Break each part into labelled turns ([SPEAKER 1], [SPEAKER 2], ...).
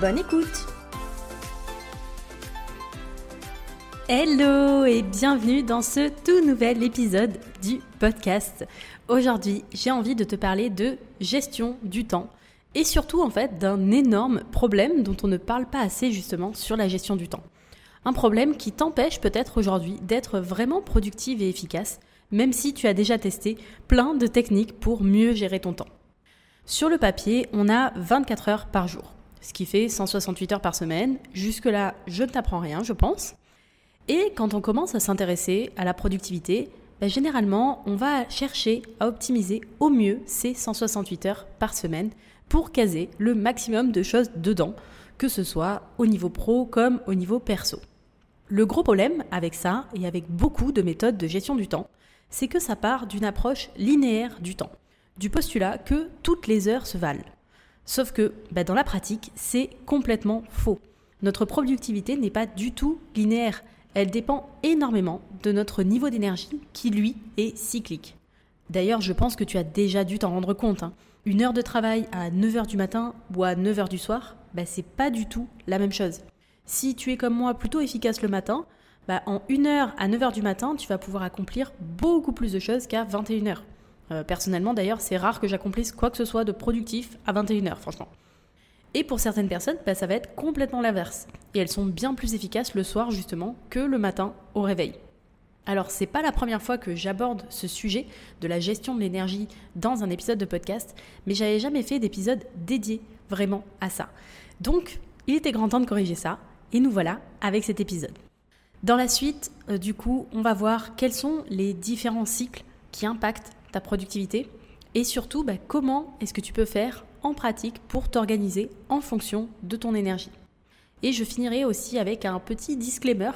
[SPEAKER 1] Bonne écoute Hello et bienvenue dans ce tout nouvel épisode du podcast. Aujourd'hui, j'ai envie de te parler de gestion du temps et surtout en fait d'un énorme problème dont on ne parle pas assez justement sur la gestion du temps. Un problème qui t'empêche peut-être aujourd'hui d'être vraiment productive et efficace, même si tu as déjà testé plein de techniques pour mieux gérer ton temps. Sur le papier, on a 24 heures par jour ce qui fait 168 heures par semaine. Jusque-là, je ne t'apprends rien, je pense. Et quand on commence à s'intéresser à la productivité, ben, généralement, on va chercher à optimiser au mieux ces 168 heures par semaine pour caser le maximum de choses dedans, que ce soit au niveau pro comme au niveau perso. Le gros problème avec ça, et avec beaucoup de méthodes de gestion du temps, c'est que ça part d'une approche linéaire du temps, du postulat que toutes les heures se valent. Sauf que bah, dans la pratique, c'est complètement faux. Notre productivité n'est pas du tout linéaire. Elle dépend énormément de notre niveau d'énergie qui, lui, est cyclique. D'ailleurs, je pense que tu as déjà dû t'en rendre compte. Hein. Une heure de travail à 9h du matin ou à 9h du soir, bah, c'est pas du tout la même chose. Si tu es comme moi plutôt efficace le matin, bah, en 1h à 9h du matin, tu vas pouvoir accomplir beaucoup plus de choses qu'à 21h. Euh, personnellement, d'ailleurs, c'est rare que j'accomplisse quoi que ce soit de productif à 21h, franchement. Et pour certaines personnes, bah, ça va être complètement l'inverse. Et elles sont bien plus efficaces le soir, justement, que le matin au réveil. Alors, c'est pas la première fois que j'aborde ce sujet de la gestion de l'énergie dans un épisode de podcast, mais j'avais jamais fait d'épisode dédié vraiment à ça. Donc, il était grand temps de corriger ça, et nous voilà avec cet épisode. Dans la suite, euh, du coup, on va voir quels sont les différents cycles qui impactent productivité et surtout bah, comment est-ce que tu peux faire en pratique pour t'organiser en fonction de ton énergie. Et je finirai aussi avec un petit disclaimer.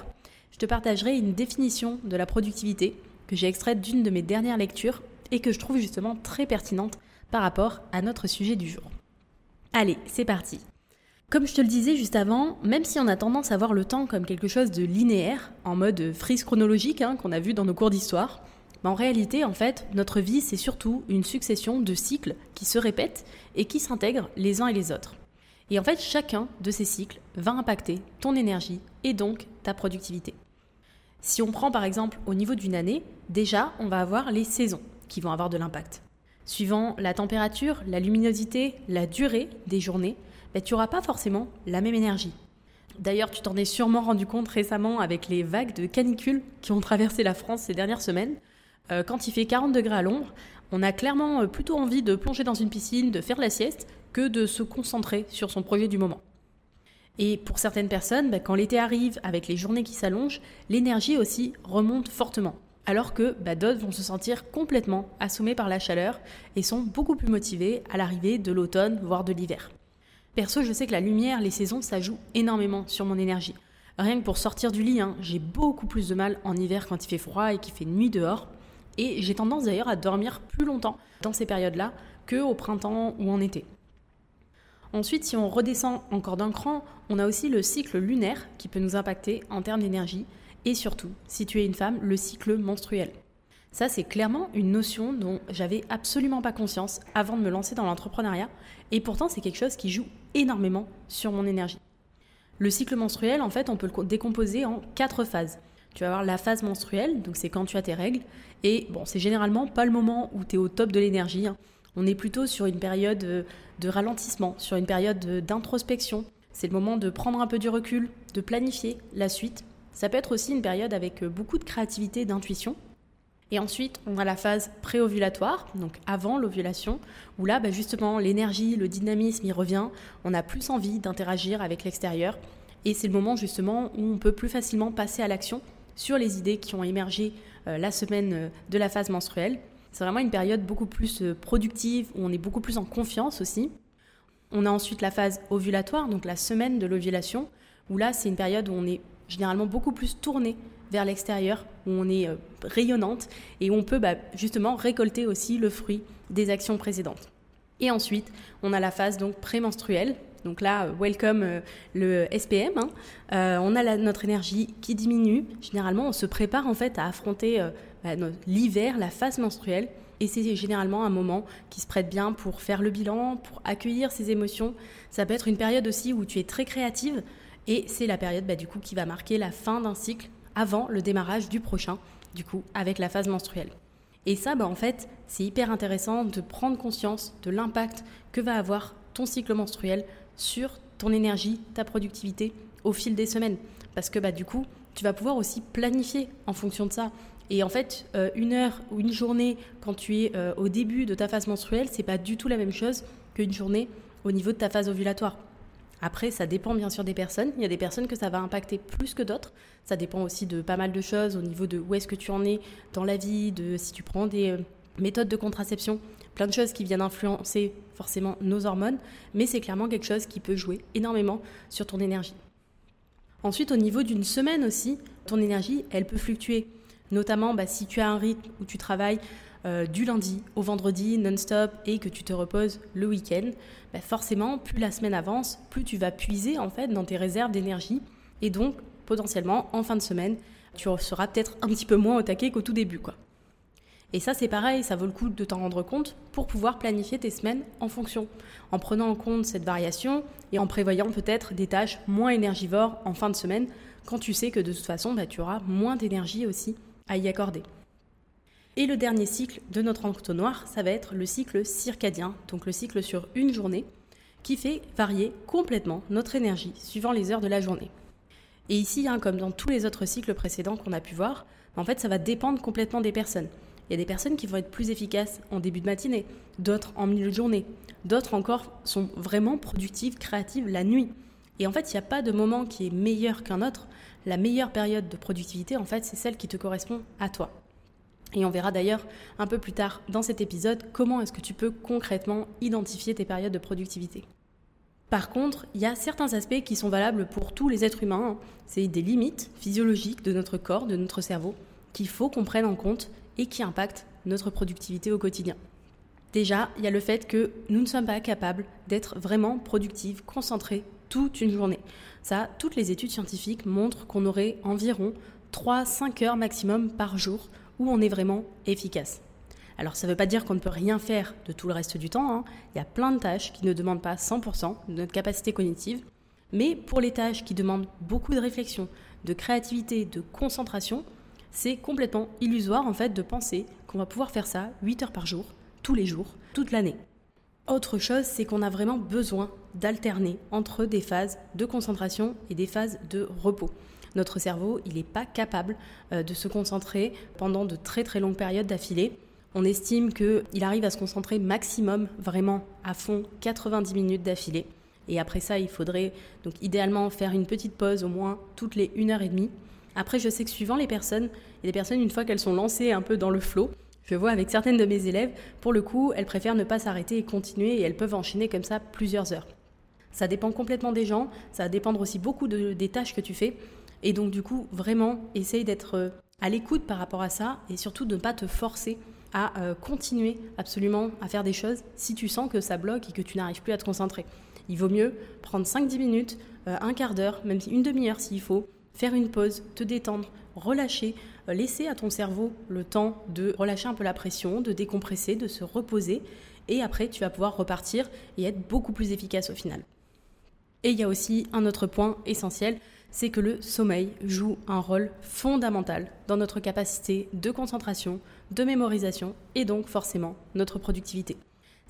[SPEAKER 1] Je te partagerai une définition de la productivité que j'ai extraite d'une de mes dernières lectures et que je trouve justement très pertinente par rapport à notre sujet du jour. Allez, c'est parti. Comme je te le disais juste avant, même si on a tendance à voir le temps comme quelque chose de linéaire, en mode frise chronologique hein, qu'on a vu dans nos cours d'histoire, en réalité, en fait, notre vie, c'est surtout une succession de cycles qui se répètent et qui s'intègrent les uns et les autres. Et en fait, chacun de ces cycles va impacter ton énergie et donc ta productivité. Si on prend par exemple au niveau d'une année, déjà, on va avoir les saisons qui vont avoir de l'impact. Suivant la température, la luminosité, la durée des journées, ben, tu n'auras pas forcément la même énergie. D'ailleurs, tu t'en es sûrement rendu compte récemment avec les vagues de canicule qui ont traversé la France ces dernières semaines. Euh, quand il fait 40 degrés à l'ombre, on a clairement euh, plutôt envie de plonger dans une piscine, de faire la sieste, que de se concentrer sur son projet du moment. Et pour certaines personnes, bah, quand l'été arrive avec les journées qui s'allongent, l'énergie aussi remonte fortement. Alors que bah, d'autres vont se sentir complètement assommés par la chaleur et sont beaucoup plus motivés à l'arrivée de l'automne, voire de l'hiver. Perso, je sais que la lumière, les saisons, ça joue énormément sur mon énergie. Rien que pour sortir du lit, hein, j'ai beaucoup plus de mal en hiver quand il fait froid et qu'il fait nuit dehors. Et j'ai tendance d'ailleurs à dormir plus longtemps dans ces périodes-là qu'au printemps ou en été. Ensuite, si on redescend encore d'un cran, on a aussi le cycle lunaire qui peut nous impacter en termes d'énergie et surtout, si tu es une femme, le cycle menstruel. Ça, c'est clairement une notion dont j'avais absolument pas conscience avant de me lancer dans l'entrepreneuriat et pourtant c'est quelque chose qui joue énormément sur mon énergie. Le cycle menstruel, en fait, on peut le décomposer en quatre phases. Tu vas avoir la phase menstruelle, donc c'est quand tu as tes règles. Et bon, c'est généralement pas le moment où tu es au top de l'énergie. Hein. On est plutôt sur une période euh, de ralentissement, sur une période d'introspection. C'est le moment de prendre un peu du recul, de planifier la suite. Ça peut être aussi une période avec euh, beaucoup de créativité d'intuition. Et ensuite, on a la phase préovulatoire, donc avant l'ovulation, où là, bah, justement, l'énergie, le dynamisme, il revient. On a plus envie d'interagir avec l'extérieur. Et c'est le moment justement où on peut plus facilement passer à l'action sur les idées qui ont émergé euh, la semaine euh, de la phase menstruelle. C'est vraiment une période beaucoup plus euh, productive, où on est beaucoup plus en confiance aussi. On a ensuite la phase ovulatoire, donc la semaine de l'ovulation, où là, c'est une période où on est généralement beaucoup plus tourné vers l'extérieur, où on est rayonnante et où on peut bah, justement récolter aussi le fruit des actions précédentes. Et ensuite, on a la phase donc prémenstruelle. Donc là, euh, welcome euh, le SPM. Hein. on a notre énergie qui diminue. Généralement, on se prépare en fait à affronter bah, l'hiver, la phase menstruelle. Et c'est généralement un moment qui se prête bien pour faire le bilan, pour accueillir ses émotions. Ça peut être une période aussi où tu es très créative. Et c'est la période bah, du coup qui va marquer la fin d'un cycle avant le démarrage du prochain, du coup, avec la phase menstruelle. Et ça, bah, en fait, c'est hyper intéressant de prendre conscience de l'impact que va avoir ton cycle menstruel sur ton énergie, ta productivité au fil des semaines. Parce que bah, du coup, tu vas pouvoir aussi planifier en fonction de ça. Et en fait, euh, une heure ou une journée quand tu es euh, au début de ta phase menstruelle, c'est pas du tout la même chose qu'une journée au niveau de ta phase ovulatoire. Après, ça dépend bien sûr des personnes. Il y a des personnes que ça va impacter plus que d'autres. Ça dépend aussi de pas mal de choses au niveau de où est-ce que tu en es dans la vie, de si tu prends des euh, méthodes de contraception, plein de choses qui viennent influencer forcément nos hormones, mais c'est clairement quelque chose qui peut jouer énormément sur ton énergie. Ensuite, au niveau d'une semaine aussi, ton énergie, elle peut fluctuer. Notamment bah, si tu as un rythme où tu travailles euh, du lundi au vendredi non-stop et que tu te reposes le week-end, bah, forcément, plus la semaine avance, plus tu vas puiser en fait dans tes réserves d'énergie et donc potentiellement en fin de semaine, tu seras peut-être un petit peu moins au taquet qu'au tout début quoi. Et ça c'est pareil, ça vaut le coup de t'en rendre compte pour pouvoir planifier tes semaines en fonction, en prenant en compte cette variation et en prévoyant peut-être des tâches moins énergivores en fin de semaine quand tu sais que de toute façon bah, tu auras moins d'énergie aussi à y accorder. Et le dernier cycle de notre entonnoir, ça va être le cycle circadien, donc le cycle sur une journée, qui fait varier complètement notre énergie suivant les heures de la journée. Et ici, hein, comme dans tous les autres cycles précédents qu'on a pu voir, en fait, ça va dépendre complètement des personnes. Il y a des personnes qui vont être plus efficaces en début de matinée, d'autres en milieu de journée, d'autres encore sont vraiment productives, créatives la nuit. Et en fait, il n'y a pas de moment qui est meilleur qu'un autre. La meilleure période de productivité, en fait, c'est celle qui te correspond à toi. Et on verra d'ailleurs un peu plus tard dans cet épisode comment est-ce que tu peux concrètement identifier tes périodes de productivité. Par contre, il y a certains aspects qui sont valables pour tous les êtres humains. Hein. C'est des limites physiologiques de notre corps, de notre cerveau, qu'il faut qu'on prenne en compte et qui impactent notre productivité au quotidien. Déjà, il y a le fait que nous ne sommes pas capables d'être vraiment productifs, concentrés toute une journée. Ça, toutes les études scientifiques montrent qu'on aurait environ 3-5 heures maximum par jour où on est vraiment efficace. Alors ça ne veut pas dire qu'on ne peut rien faire de tout le reste du temps. Hein. Il y a plein de tâches qui ne demandent pas 100% de notre capacité cognitive. Mais pour les tâches qui demandent beaucoup de réflexion, de créativité, de concentration, c'est complètement illusoire en fait de penser qu'on va pouvoir faire ça 8 heures par jour, tous les jours, toute l'année. Autre chose, c'est qu'on a vraiment besoin d'alterner entre des phases de concentration et des phases de repos notre cerveau, il n'est pas capable euh, de se concentrer pendant de très très longues périodes d'affilée. On estime qu'il arrive à se concentrer maximum, vraiment à fond, 90 minutes d'affilée. Et après ça, il faudrait donc idéalement faire une petite pause au moins toutes les 1 heure et demie. Après, je sais que suivant les personnes, il y personnes, une fois qu'elles sont lancées un peu dans le flot, je vois avec certaines de mes élèves, pour le coup, elles préfèrent ne pas s'arrêter et continuer et elles peuvent enchaîner comme ça plusieurs heures. Ça dépend complètement des gens, ça va dépendre aussi beaucoup des tâches que tu fais. Et donc du coup, vraiment, essaye d'être euh, à l'écoute par rapport à ça et surtout de ne pas te forcer à euh, continuer absolument à faire des choses si tu sens que ça bloque et que tu n'arrives plus à te concentrer. Il vaut mieux prendre 5-10 minutes, euh, un quart d'heure, même une demi-heure s'il faut, faire une pause, te détendre, relâcher, laisser à ton cerveau le temps de relâcher un peu la pression, de décompresser, de se reposer, et après tu vas pouvoir repartir et être beaucoup plus efficace au final. Et il y a aussi un autre point essentiel, c'est que le sommeil joue un rôle fondamental dans notre capacité de concentration, de mémorisation et donc forcément notre productivité.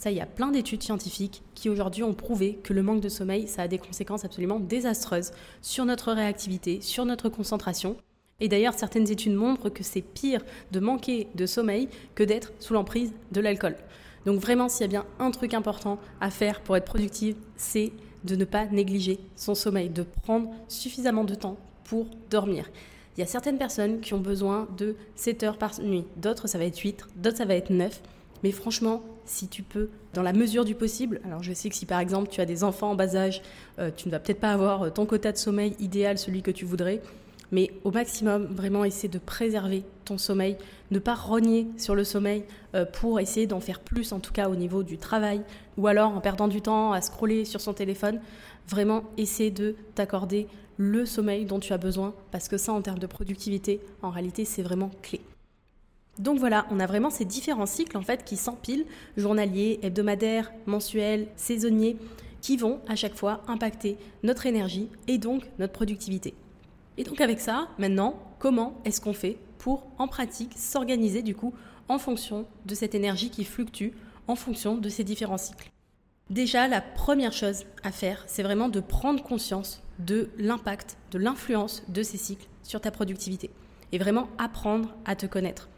[SPEAKER 1] Ça, il y a plein d'études scientifiques qui aujourd'hui ont prouvé que le manque de sommeil, ça a des conséquences absolument désastreuses sur notre réactivité, sur notre concentration. Et d'ailleurs, certaines études montrent que c'est pire de manquer de sommeil que d'être sous l'emprise de l'alcool. Donc vraiment, s'il y a bien un truc important à faire pour être productive, c'est de ne pas négliger son sommeil, de prendre suffisamment de temps pour dormir. Il y a certaines personnes qui ont besoin de 7 heures par nuit, d'autres ça va être 8, d'autres ça va être 9. Mais franchement, si tu peux, dans la mesure du possible, alors je sais que si par exemple tu as des enfants en bas âge, euh, tu ne vas peut-être pas avoir ton quota de sommeil idéal, celui que tu voudrais, mais au maximum, vraiment essayer de préserver ton sommeil, ne pas rogner sur le sommeil euh, pour essayer d'en faire plus, en tout cas au niveau du travail, ou alors en perdant du temps à scroller sur son téléphone. Vraiment, essayer de t'accorder le sommeil dont tu as besoin, parce que ça, en termes de productivité, en réalité, c'est vraiment clé. Donc voilà, on a vraiment ces différents cycles en fait qui s'empilent, journaliers, hebdomadaires, mensuels, saisonniers, qui vont à chaque fois impacter notre énergie et donc notre productivité. Et donc avec ça, maintenant, comment est-ce qu'on fait pour en pratique s'organiser du coup en fonction de cette énergie qui fluctue, en fonction de ces différents cycles? Déjà, la première chose à faire, c'est vraiment de prendre conscience de l'impact, de l'influence de ces cycles sur ta productivité et vraiment apprendre à te connaître.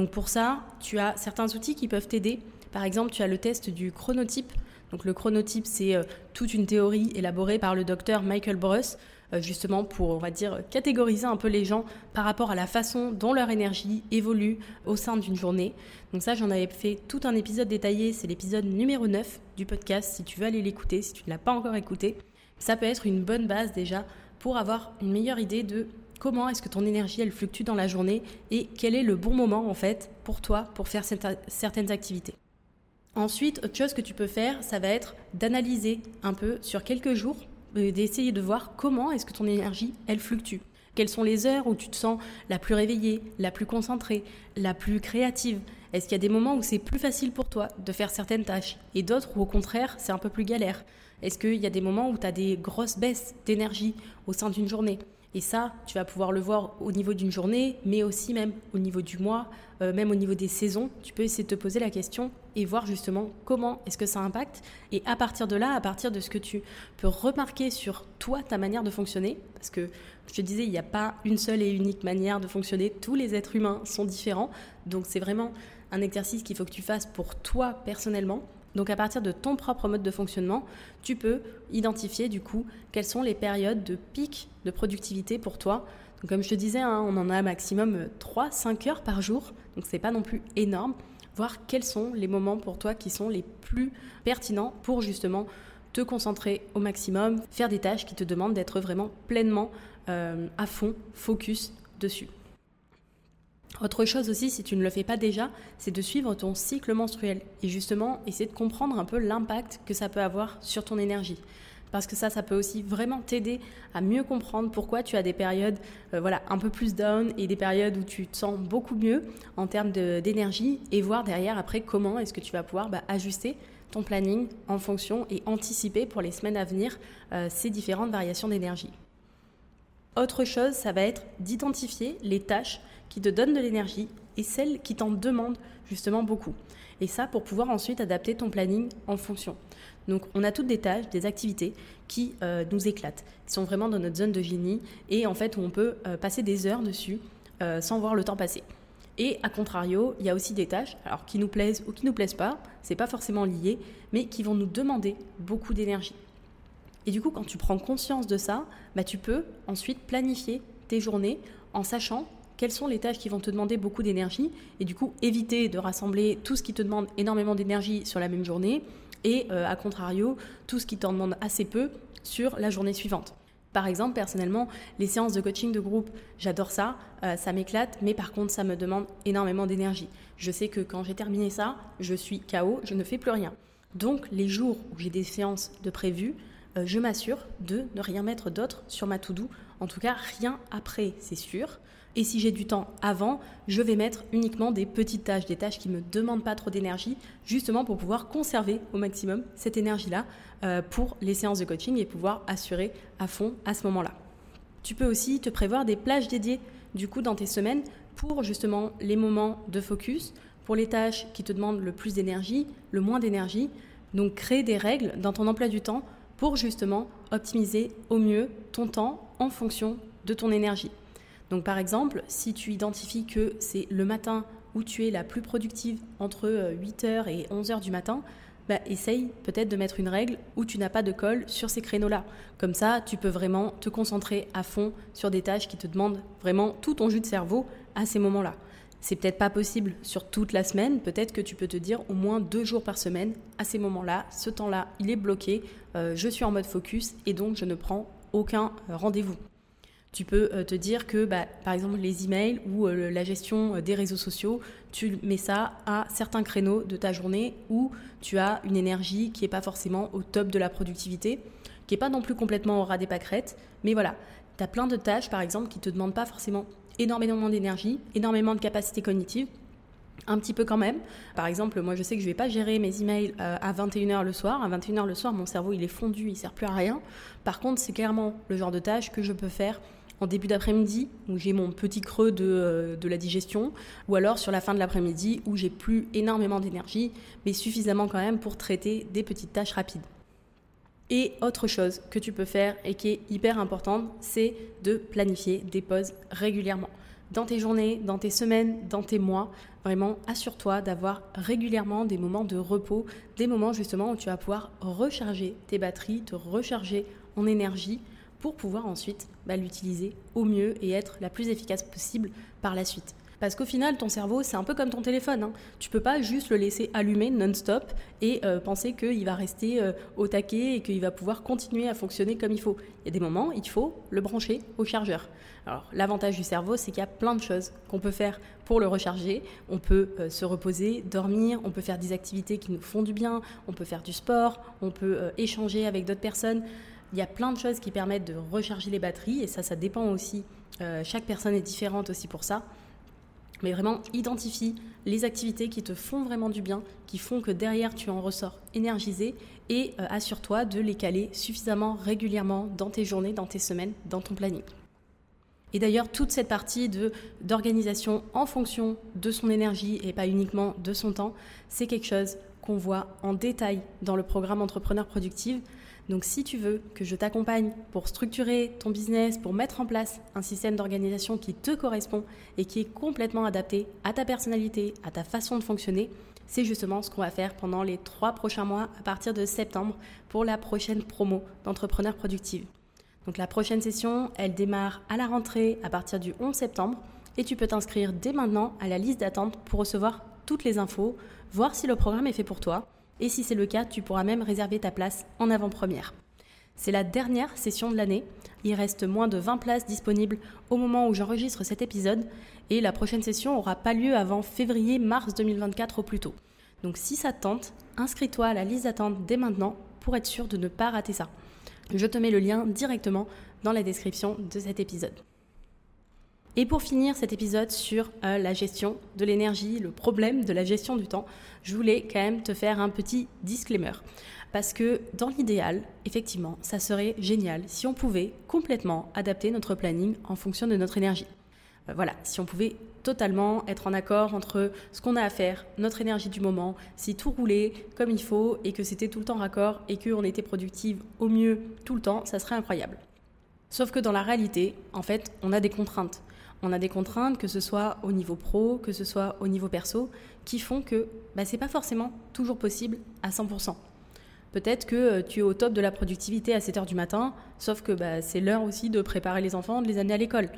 [SPEAKER 1] Donc pour ça, tu as certains outils qui peuvent t'aider. Par exemple, tu as le test du chronotype. Donc le chronotype, c'est euh, toute une théorie élaborée par le docteur Michael Bruss euh, justement pour, on va dire, catégoriser un peu les gens par rapport à la façon dont leur énergie évolue au sein d'une journée. Donc ça, j'en avais fait tout un épisode détaillé, c'est l'épisode numéro 9 du podcast, si tu veux aller l'écouter, si tu ne l'as pas encore écouté. Ça peut être une bonne base déjà pour avoir une meilleure idée de comment est-ce que ton énergie elle fluctue dans la journée et quel est le bon moment en fait pour toi pour faire certaines activités. Ensuite, autre chose que tu peux faire, ça va être d'analyser un peu sur quelques jours euh, d'essayer de voir comment est-ce que ton énergie, elle fluctue. Quelles sont les heures où tu te sens la plus réveillée, la plus concentrée, la plus créative? Est-ce qu'il y a des moments où c'est plus facile pour toi de faire certaines tâches et d'autres où au contraire c'est un peu plus galère? Est-ce qu'il y a des moments où tu as des grosses baisses d'énergie au sein d'une journée? Et ça, tu vas pouvoir le voir au niveau d'une journée, mais aussi même au niveau du mois, euh, même au niveau des saisons. Tu peux essayer de te poser la question et voir justement comment est-ce que ça impacte. Et à partir de là, à partir de ce que tu peux remarquer sur toi, ta manière de fonctionner, parce que je te disais, il n'y a pas une seule et unique manière de fonctionner. Tous les êtres humains sont différents. Donc c'est vraiment un exercice qu'il faut que tu fasses pour toi personnellement donc à partir de ton propre mode de fonctionnement, tu peux identifier du coup quelles sont les périodes de pic de productivité pour toi. Comme je te disais, hein, on en a maximum 3-5 heures par jour, donc c'est pas non plus énorme. Voir quels sont les moments pour toi qui sont les plus pertinents pour justement te concentrer au maximum, faire des tâches qui te demandent d'être vraiment pleinement euh, à fond, focus dessus. Autre chose aussi, si tu ne le fais pas déjà, c'est de suivre ton cycle menstruel et justement essayer de comprendre un peu l'impact que ça peut avoir sur ton énergie. Parce que ça, ça peut aussi vraiment t'aider à mieux comprendre pourquoi tu as des périodes euh, voilà, un peu plus down et des périodes où tu te sens beaucoup mieux en termes d'énergie et voir derrière après comment est-ce que tu vas pouvoir bah, ajuster ton planning en fonction et anticiper pour les semaines à venir euh, ces différentes variations d'énergie. Autre chose, ça va être d'identifier les tâches qui te donnent de l'énergie et celles qui t'en demandent justement beaucoup. Et ça pour pouvoir ensuite adapter ton planning en fonction. Donc on a toutes des tâches, des activités qui euh, nous éclatent, qui sont vraiment dans notre zone de génie et en fait où on peut euh, passer des heures dessus euh, sans voir le temps passer. Et à contrario, il y a aussi des tâches, alors qui nous plaisent ou qui nous plaisent pas, c'est pas forcément lié, mais qui vont nous demander beaucoup d'énergie. Et du coup, quand tu prends conscience de ça, bah, tu peux ensuite planifier tes journées en sachant quelles sont les tâches qui vont te demander beaucoup d'énergie et du coup éviter de rassembler tout ce qui te demande énormément d'énergie sur la même journée et euh, à contrario tout ce qui t'en demande assez peu sur la journée suivante. Par exemple, personnellement, les séances de coaching de groupe, j'adore ça, euh, ça m'éclate, mais par contre, ça me demande énormément d'énergie. Je sais que quand j'ai terminé ça, je suis KO, je ne fais plus rien. Donc, les jours où j'ai des séances de prévues, euh, je m'assure de ne rien mettre d'autre sur ma to-do. En tout cas, rien après, c'est sûr. Et si j'ai du temps avant, je vais mettre uniquement des petites tâches, des tâches qui ne me demandent pas trop d'énergie, justement pour pouvoir conserver au maximum cette énergie-là euh, pour les séances de coaching et pouvoir assurer à fond à ce moment-là. Tu peux aussi te prévoir des plages dédiées du coup dans tes semaines pour justement les moments de focus, pour les tâches qui te demandent le plus d'énergie, le moins d'énergie. Donc créer des règles dans ton emploi du temps pour justement optimiser au mieux ton temps en fonction de ton énergie. Donc par exemple, si tu identifies que c'est le matin où tu es la plus productive entre 8h euh, et 11h du matin, bah, essaye peut-être de mettre une règle où tu n'as pas de colle sur ces créneaux-là. Comme ça, tu peux vraiment te concentrer à fond sur des tâches qui te demandent vraiment tout ton jus de cerveau à ces moments-là. C'est peut-être pas possible sur toute la semaine, peut-être que tu peux te dire au moins deux jours par semaine, à ces moments-là, ce temps-là, il est bloqué, euh, je suis en mode focus et donc je ne prends aucun euh, rendez-vous. Tu peux euh, te dire que, bah, par exemple, les emails ou la gestion des réseaux sociaux, tu mets ça à certains créneaux de ta journée où tu as une énergie qui n'est pas forcément au top de la productivité, qui n'est pas non plus complètement au ras des pâquerettes, mais voilà, tu as plein de tâches, par exemple, qui ne te demandent pas forcément énormément d'énergie, énormément de capacité cognitive, un petit peu quand même. Par exemple, moi je sais que je ne vais pas gérer mes emails euh, à 21h le soir. À 21h le soir, mon cerveau il est fondu, il sert plus à rien. Par contre, c'est clairement le genre de tâche que je peux faire en début d'après-midi où j'ai mon petit creux de, euh, de, la digestion ou alors sur la fin de l'après-midi où j'ai plus énormément d'énergie mais suffisamment quand même pour traiter des petites tâches rapides. Et autre chose que tu peux faire et qui est hyper importante, c'est de planifier des pauses régulièrement. Dans tes journées, dans tes semaines, dans tes mois, vraiment assure-toi d'avoir régulièrement des moments de repos, des moments justement où tu vas pouvoir recharger tes batteries, te recharger en énergie pour pouvoir ensuite bah, l'utiliser au mieux et être la plus efficace possible par la suite. Parce qu'au final, ton cerveau, c'est un peu comme ton téléphone. Hein. Tu peux pas juste le laisser allumer non-stop et euh, penser qu'il va rester euh, au taquet et qu'il va pouvoir continuer à fonctionner comme il faut. Il y a des moments, il faut le brancher au chargeur. Alors, l'avantage du cerveau, c'est qu'il y a plein de choses qu'on peut faire pour le recharger. On peut euh, se reposer, dormir, on peut faire des activités qui nous font du bien, on peut faire du sport, on peut échanger avec d'autres personnes. Il y a plein de choses qui permettent de recharger les batteries et ça, ça dépend aussi. chaque personne est différente aussi pour ça. Mais vraiment, identifie les activités qui te font vraiment du bien, qui font que derrière tu en ressors énergisé et euh, assure-toi de les caler suffisamment régulièrement dans tes journées, dans tes semaines, dans ton planning. Et d'ailleurs, toute cette partie d'organisation en fonction de son énergie et pas uniquement de son temps, c'est quelque chose qu'on voit en détail dans le programme Entrepreneur Productive. Donc si tu veux que je t'accompagne pour structurer ton business, pour mettre en place un système d'organisation qui te correspond et qui est complètement adapté à ta personnalité, à ta façon de fonctionner, c'est justement ce qu'on va faire pendant les trois prochains mois à partir de septembre pour la prochaine promo d'entrepreneur productive. Donc la prochaine session, elle démarre à la rentrée à partir du 11 septembre et tu peux t'inscrire dès maintenant à la liste d'attente pour recevoir toutes les infos, voir si le programme est fait pour toi et si c'est le cas, tu pourras même réserver ta place en avant-première. C'est la dernière session de l'année. Il reste moins de 20 places disponibles au moment où j'enregistre cet épisode et la prochaine session n'aura pas lieu avant février-mars 2024 au plus tôt. Donc si ça te tente, inscris-toi à la liste d'attente dès maintenant pour être sûr de ne pas rater ça. Je te mets le lien directement dans la description de cet épisode. Et pour finir cet épisode sur euh, la gestion de l'énergie, le problème de la gestion du temps, je voulais quand même te faire un petit disclaimer. Parce que dans l'idéal, effectivement, ça serait génial si on pouvait complètement adapter notre planning en fonction de notre énergie. Euh, voilà, si on pouvait totalement être en accord entre ce qu'on a à faire, notre énergie du moment, si tout roulait comme il faut et que c'était tout le temps raccord et qu'on était productive au mieux tout le temps, ça serait incroyable. Sauf que dans la réalité, en fait, on a des contraintes on a des contraintes, que ce soit au niveau pro, que ce soit au niveau perso, qui font que bah, ce n'est pas forcément toujours possible à 100%. Peut-être que euh, tu es au top de la productivité à 7 h du matin, sauf que bah, c'est l'heure aussi de préparer les enfants, de les amener à l'école.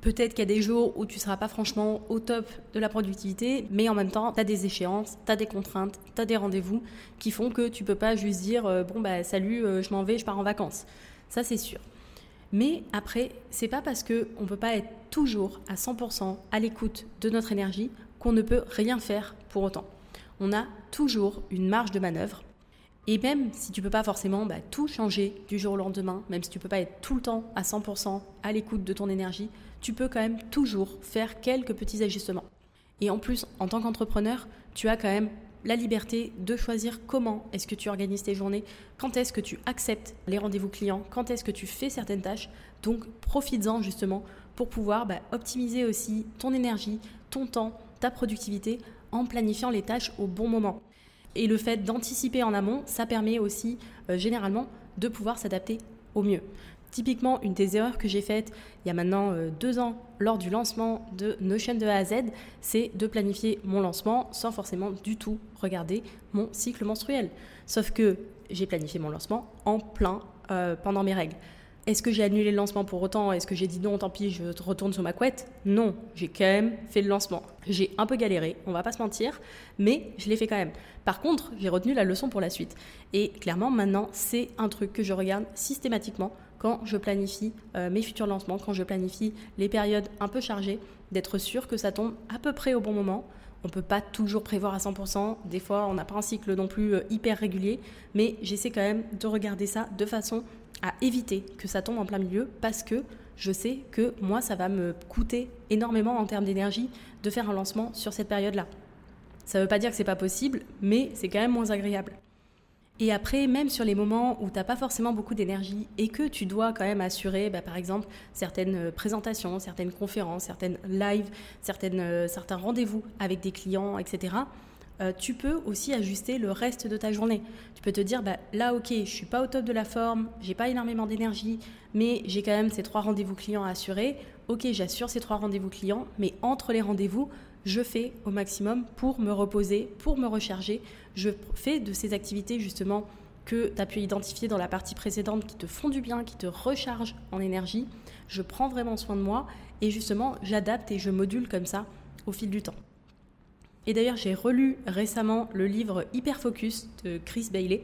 [SPEAKER 1] Peut-être qu'il y a des jours où tu ne seras pas franchement au top de la productivité, mais en même temps, tu as des échéances, tu as des contraintes, tu as des rendez-vous qui font que tu peux pas juste dire euh, bon bah salut, euh, je m'en vais, je pars en vacances. Ça c'est sûr. Mais après, c'est pas parce qu'on ne peut pas être toujours à 100% à l'écoute de notre énergie qu'on ne peut rien faire pour autant. On a toujours une marge de manœuvre. Et même si tu peux pas forcément bah, tout changer du jour au lendemain, même si tu peux pas être tout le temps à 100% à l'écoute de ton énergie, tu peux quand même toujours faire quelques petits ajustements. Et en plus, en tant qu'entrepreneur, tu as quand même la liberté de choisir comment est-ce que tu organises tes journées, quand est-ce que tu acceptes les rendez-vous clients, quand est-ce que tu fais certaines tâches. Donc profites-en justement pour pouvoir bah, optimiser aussi ton énergie, ton temps, ta productivité en planifiant les tâches au bon moment. Et le fait d'anticiper en amont, ça permet aussi euh, généralement de pouvoir s'adapter au mieux. Typiquement, une des erreurs que j'ai faites il y a maintenant euh, deux ans lors du lancement de Notion de A à Z, c'est de planifier mon lancement sans forcément du tout regarder mon cycle menstruel. Sauf que j'ai planifié mon lancement en plein euh, pendant mes règles. Est-ce que j'ai annulé le lancement pour autant? Est-ce que j'ai dit non, tant pis, je retourne sur ma couette? Non, j'ai quand même fait le lancement. J'ai un peu galéré, on va pas se mentir, mais je l'ai fait quand même. Par contre, j'ai retenu la leçon pour la suite. Et clairement, maintenant, c'est un truc que je regarde systématiquement quand je planifie euh, mes futurs lancements, quand je planifie les périodes un peu chargées, d'être sûr que ça tombe à peu près au bon moment. On ne peut pas toujours prévoir à 100%, des fois on n'a pas un cycle non plus euh, hyper régulier, mais j'essaie quand même de regarder ça de façon à éviter que ça tombe en plein milieu parce que je sais que moi, ça va me coûter énormément en termes d'énergie de faire un lancement sur cette période-là. Ça ne veut pas dire que c'est pas possible, mais c'est quand même moins agréable. Et après, même sur les moments où tu n'as pas forcément beaucoup d'énergie et que tu dois quand même assurer, bah, par exemple, certaines euh, présentations, certaines conférences, certaines lives, euh, certains rendez-vous avec des clients, etc., euh, tu peux aussi ajuster le reste de ta journée. Tu peux te dire, bah, là, ok, je suis pas au top de la forme, j'ai pas énormément d'énergie, mais j'ai quand même ces trois rendez-vous clients à assurer. Ok, j'assure ces trois rendez-vous clients, mais entre les rendez-vous, je fais au maximum pour me reposer, pour me recharger. Je fais de ces activités justement que tu as pu identifier dans la partie précédente qui te font du bien, qui te rechargent en énergie. Je prends vraiment soin de moi et justement j'adapte et je module comme ça au fil du temps. Et d'ailleurs, j'ai relu récemment le livre Hyper Focus de Chris Bailey,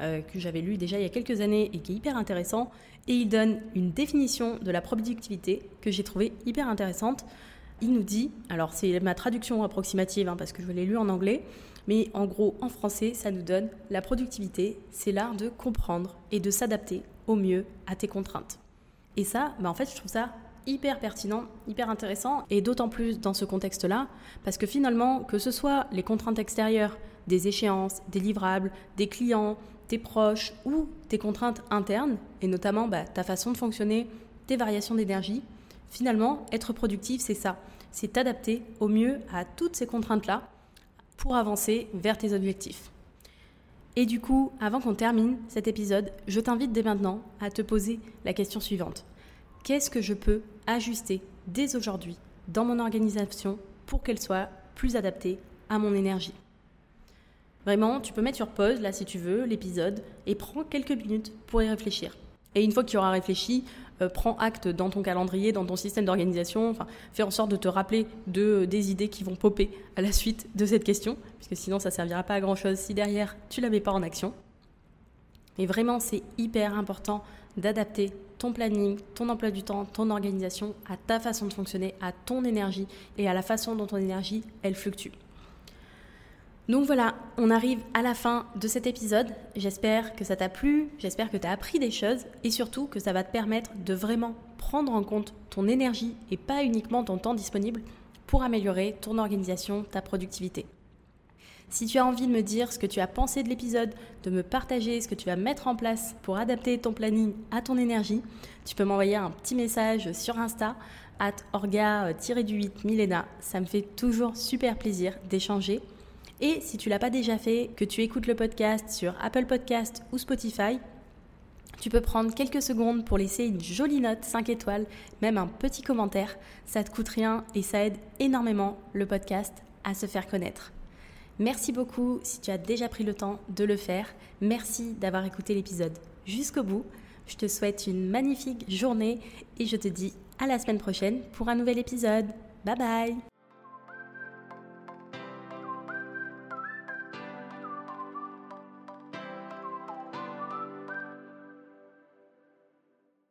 [SPEAKER 1] euh, que j'avais lu déjà il y a quelques années et qui est hyper intéressant. Et il donne une définition de la productivité que j'ai trouvée hyper intéressante. Il nous dit, alors c'est ma traduction approximative hein, parce que je l'ai lu en anglais, mais en gros en français, ça nous donne la productivité, c'est l'art de comprendre et de s'adapter au mieux à tes contraintes. Et ça, bah en fait, je trouve ça hyper pertinent, hyper intéressant, et d'autant plus dans ce contexte-là, parce que finalement, que ce soit les contraintes extérieures, des échéances, des livrables, des clients, tes proches ou tes contraintes internes, et notamment bah, ta façon de fonctionner, tes variations d'énergie, finalement, être productif, c'est ça, c'est t'adapter au mieux à toutes ces contraintes-là pour avancer vers tes objectifs. Et du coup, avant qu'on termine cet épisode, je t'invite dès maintenant à te poser la question suivante qu'est-ce que je peux ajuster dès aujourd'hui dans mon organisation pour qu'elle soit plus adaptée à mon énergie? Vraiment, tu peux mettre sur pause, là si tu veux, l'épisode, et prends quelques minutes pour y réfléchir. Et une fois que tu auras réfléchi, euh, prends acte dans ton calendrier, dans ton système d'organisation, enfin, fais en sorte de te rappeler de, des idées qui vont popper à la suite de cette question, puisque sinon ça ne servira pas à grand-chose si derrière tu ne la mets pas en action. Et vraiment, c'est hyper important d'adapter ton planning, ton emploi du temps, ton organisation à ta façon de fonctionner, à ton énergie et à la façon dont ton énergie, elle fluctue. Donc voilà, on arrive à la fin de cet épisode. J'espère que ça t'a plu, j'espère que tu as appris des choses et surtout que ça va te permettre de vraiment prendre en compte ton énergie et pas uniquement ton temps disponible pour améliorer ton organisation, ta productivité. Si tu as envie de me dire ce que tu as pensé de l'épisode, de me partager ce que tu vas mettre en place pour adapter ton planning à ton énergie, tu peux m'envoyer un petit message sur Insta at orga-du8 milena. Ça me fait toujours super plaisir d'échanger. Et si tu l'as pas déjà fait, que tu écoutes le podcast sur Apple Podcast ou Spotify, tu peux prendre quelques secondes pour laisser une jolie note 5 étoiles, même un petit commentaire. Ça te coûte rien et ça aide énormément le podcast à se faire connaître. Merci beaucoup si tu as déjà pris le temps de le faire. Merci d'avoir écouté l'épisode jusqu'au bout. Je te souhaite une magnifique journée et je te dis à la semaine prochaine pour un nouvel épisode. Bye bye